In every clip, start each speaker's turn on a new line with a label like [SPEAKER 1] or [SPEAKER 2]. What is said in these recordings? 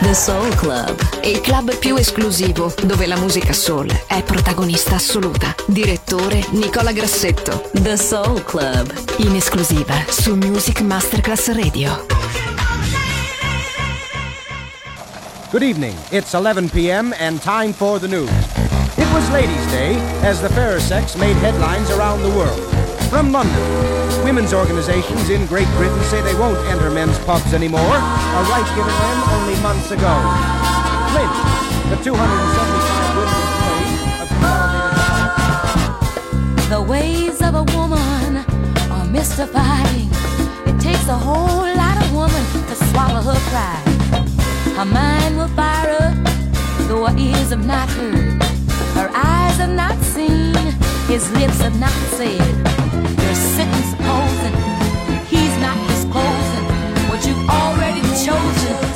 [SPEAKER 1] The Soul Club, il club più esclusivo dove la musica soul è protagonista assoluta. Direttore Nicola Grassetto. The Soul Club, in esclusiva su Music Masterclass Radio.
[SPEAKER 2] Good evening. It's 11 p.m. and time for the news. It was Ladies' Day as the fairer sex made headlines around the world. From London, women's organizations in Great Britain say they won't enter men's pubs anymore, a right given them only months ago. Flint, the 275 women employees of
[SPEAKER 3] The ways of a woman are mystifying. It takes a whole lot of woman to swallow her pride. Her mind will fire up, though her ears have not heard. Her eyes have not seen, his lips have not said. You're sitting supposing he's not disclosing what you've already chosen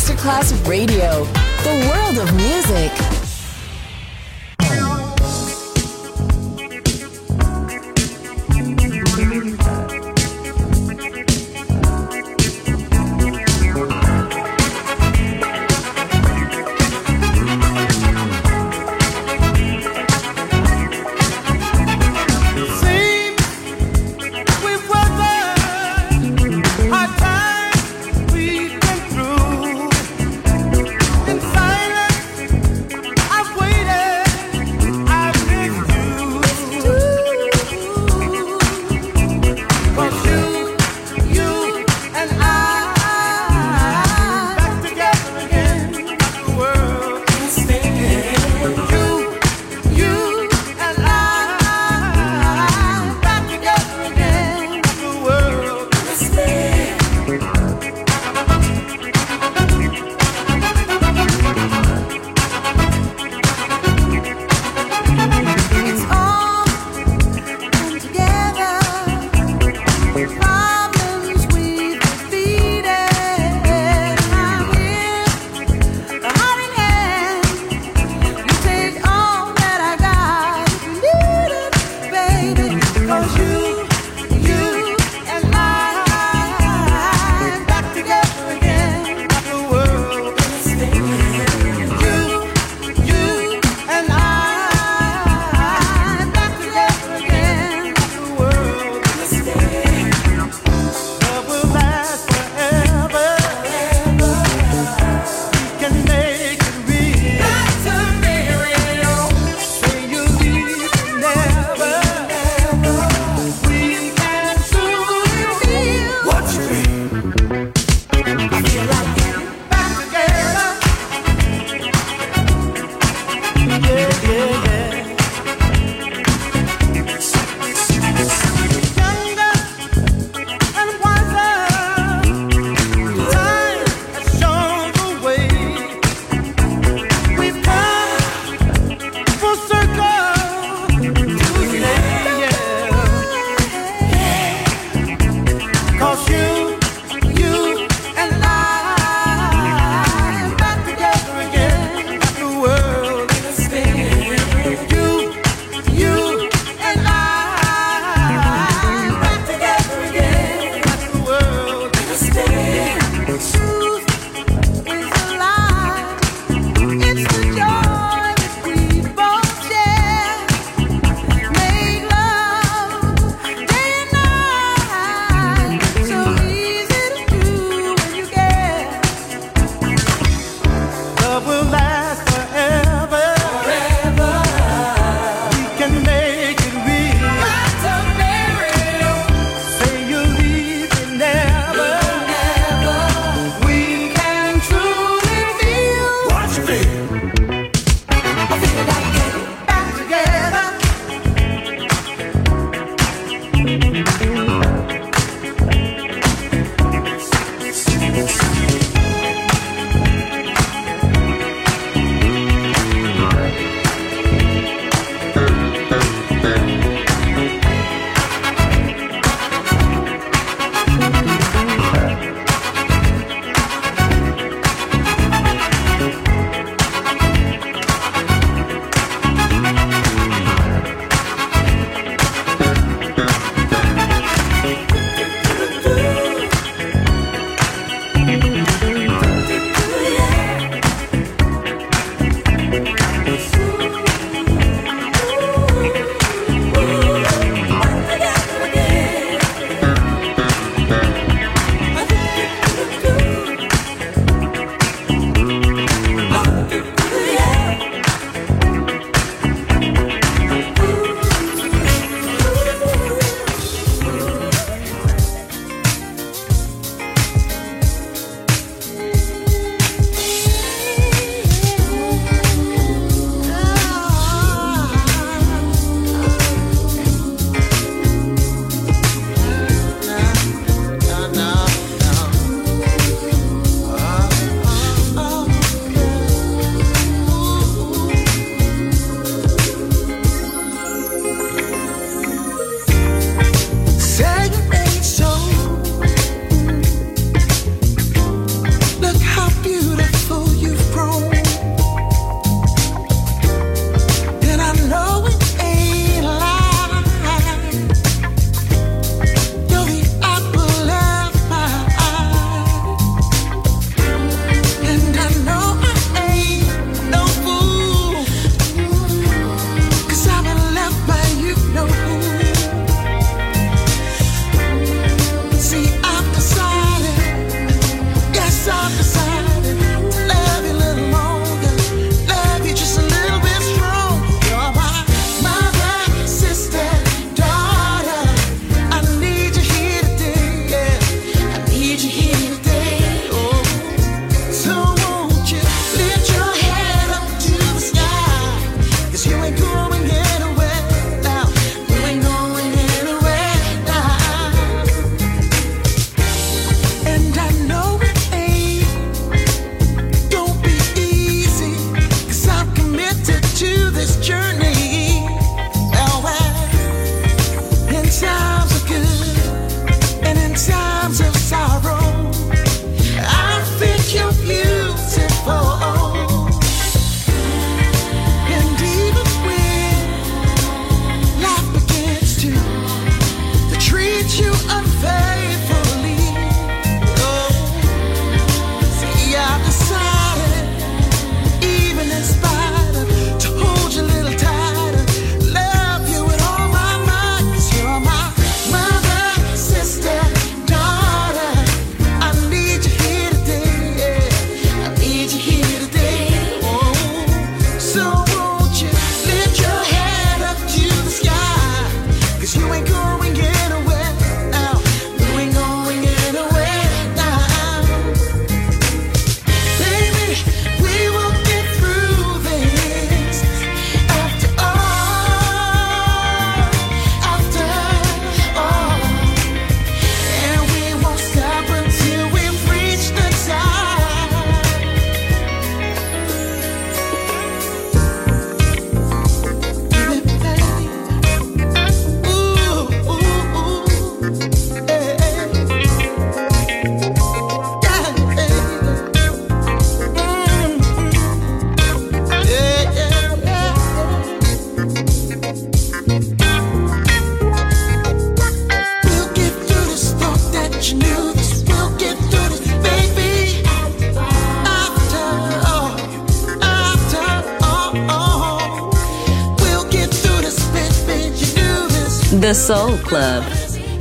[SPEAKER 4] Masterclass Radio,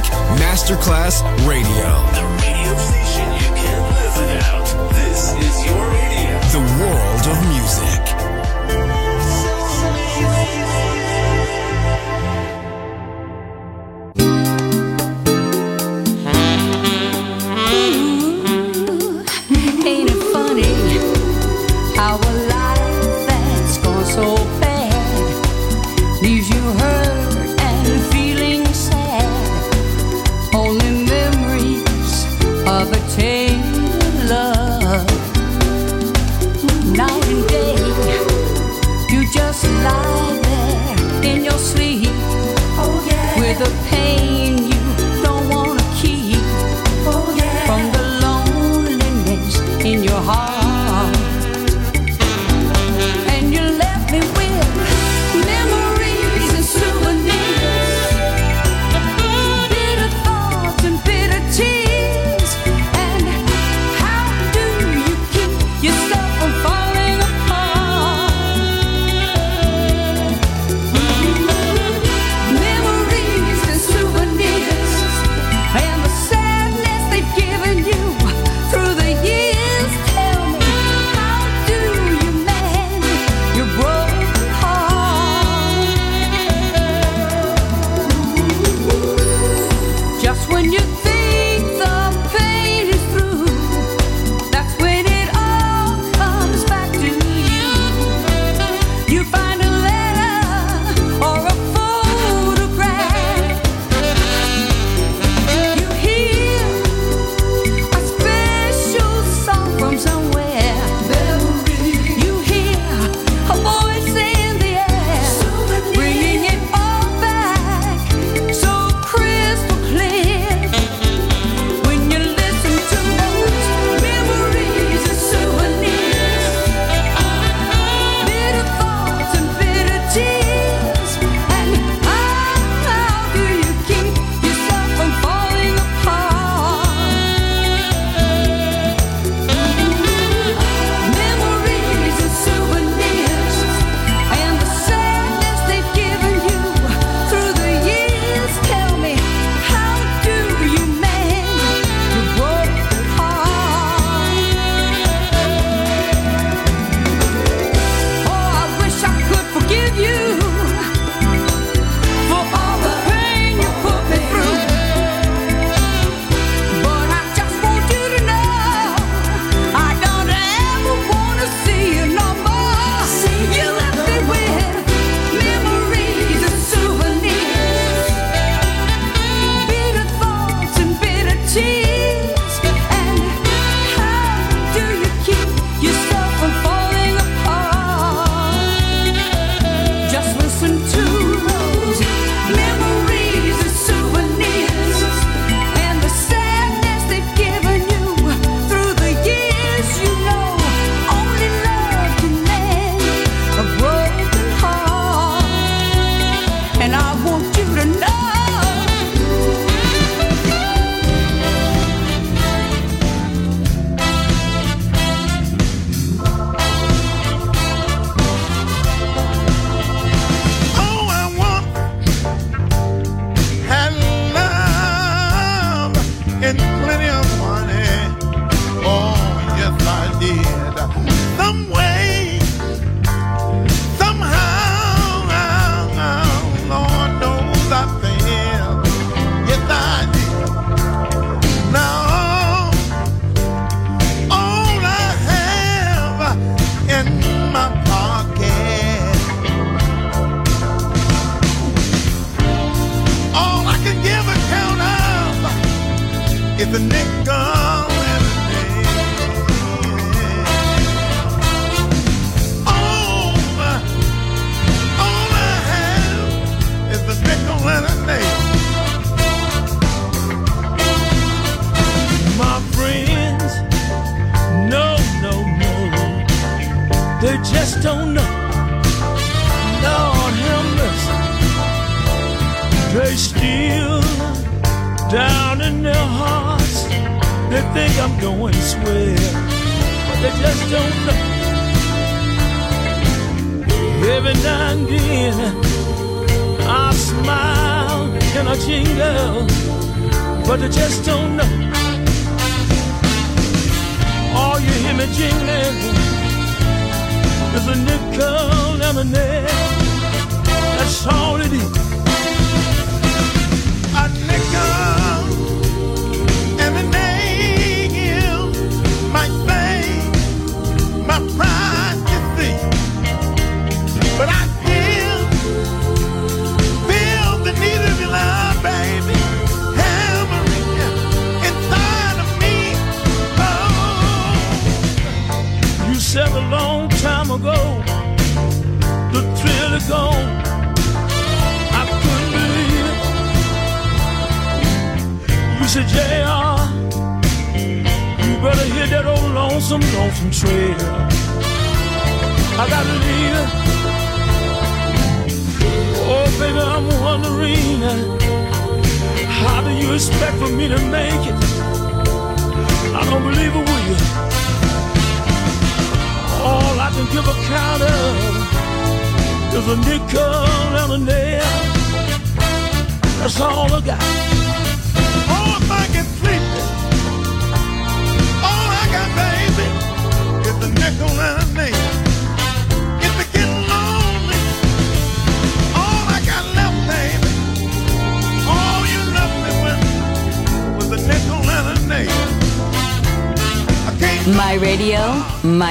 [SPEAKER 5] Music Masterclass Radio.
[SPEAKER 3] The radio station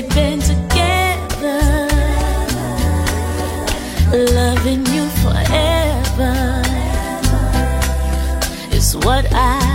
[SPEAKER 6] they've been together, loving you forever is what I.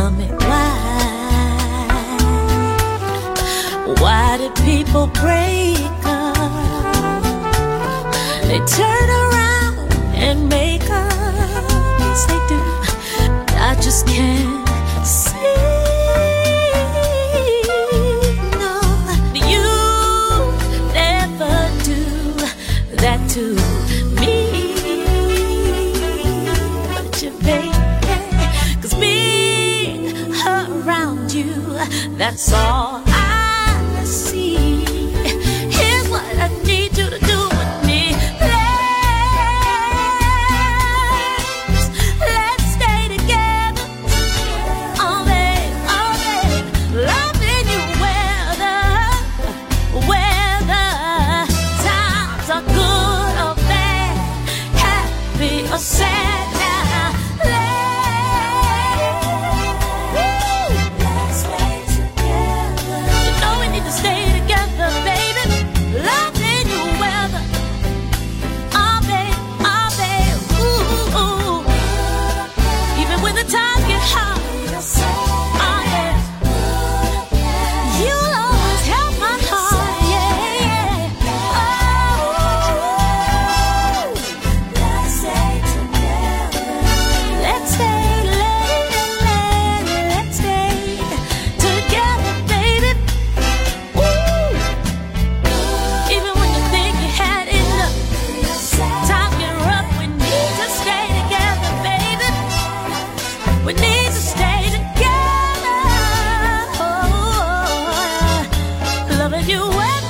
[SPEAKER 6] tell me why? Why did people break up? They turn around and make up. Yes, they do. I just can't. song. when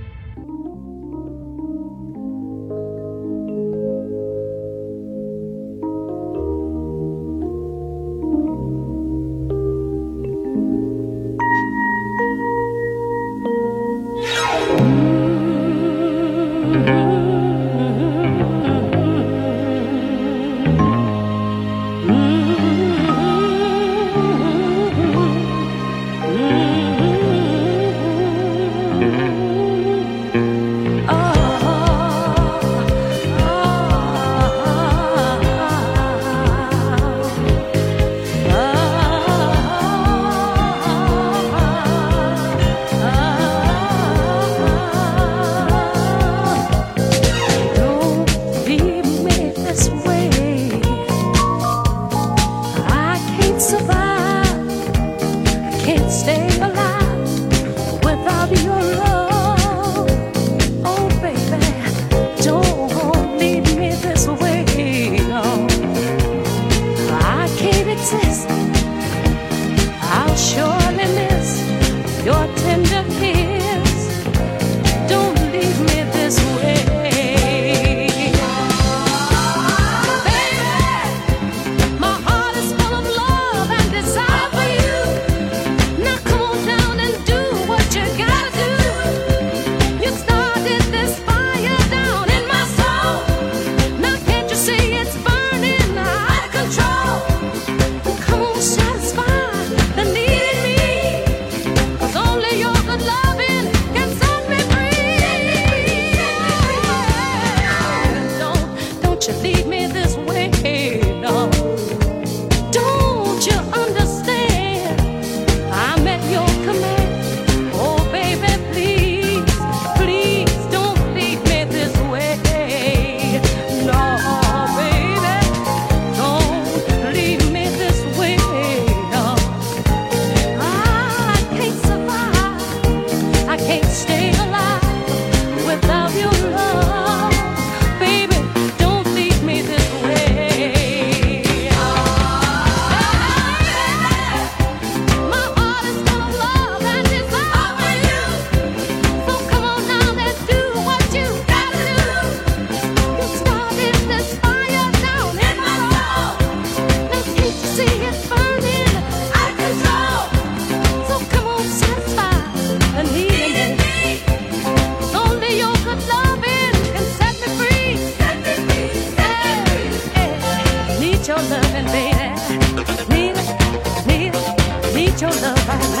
[SPEAKER 7] your love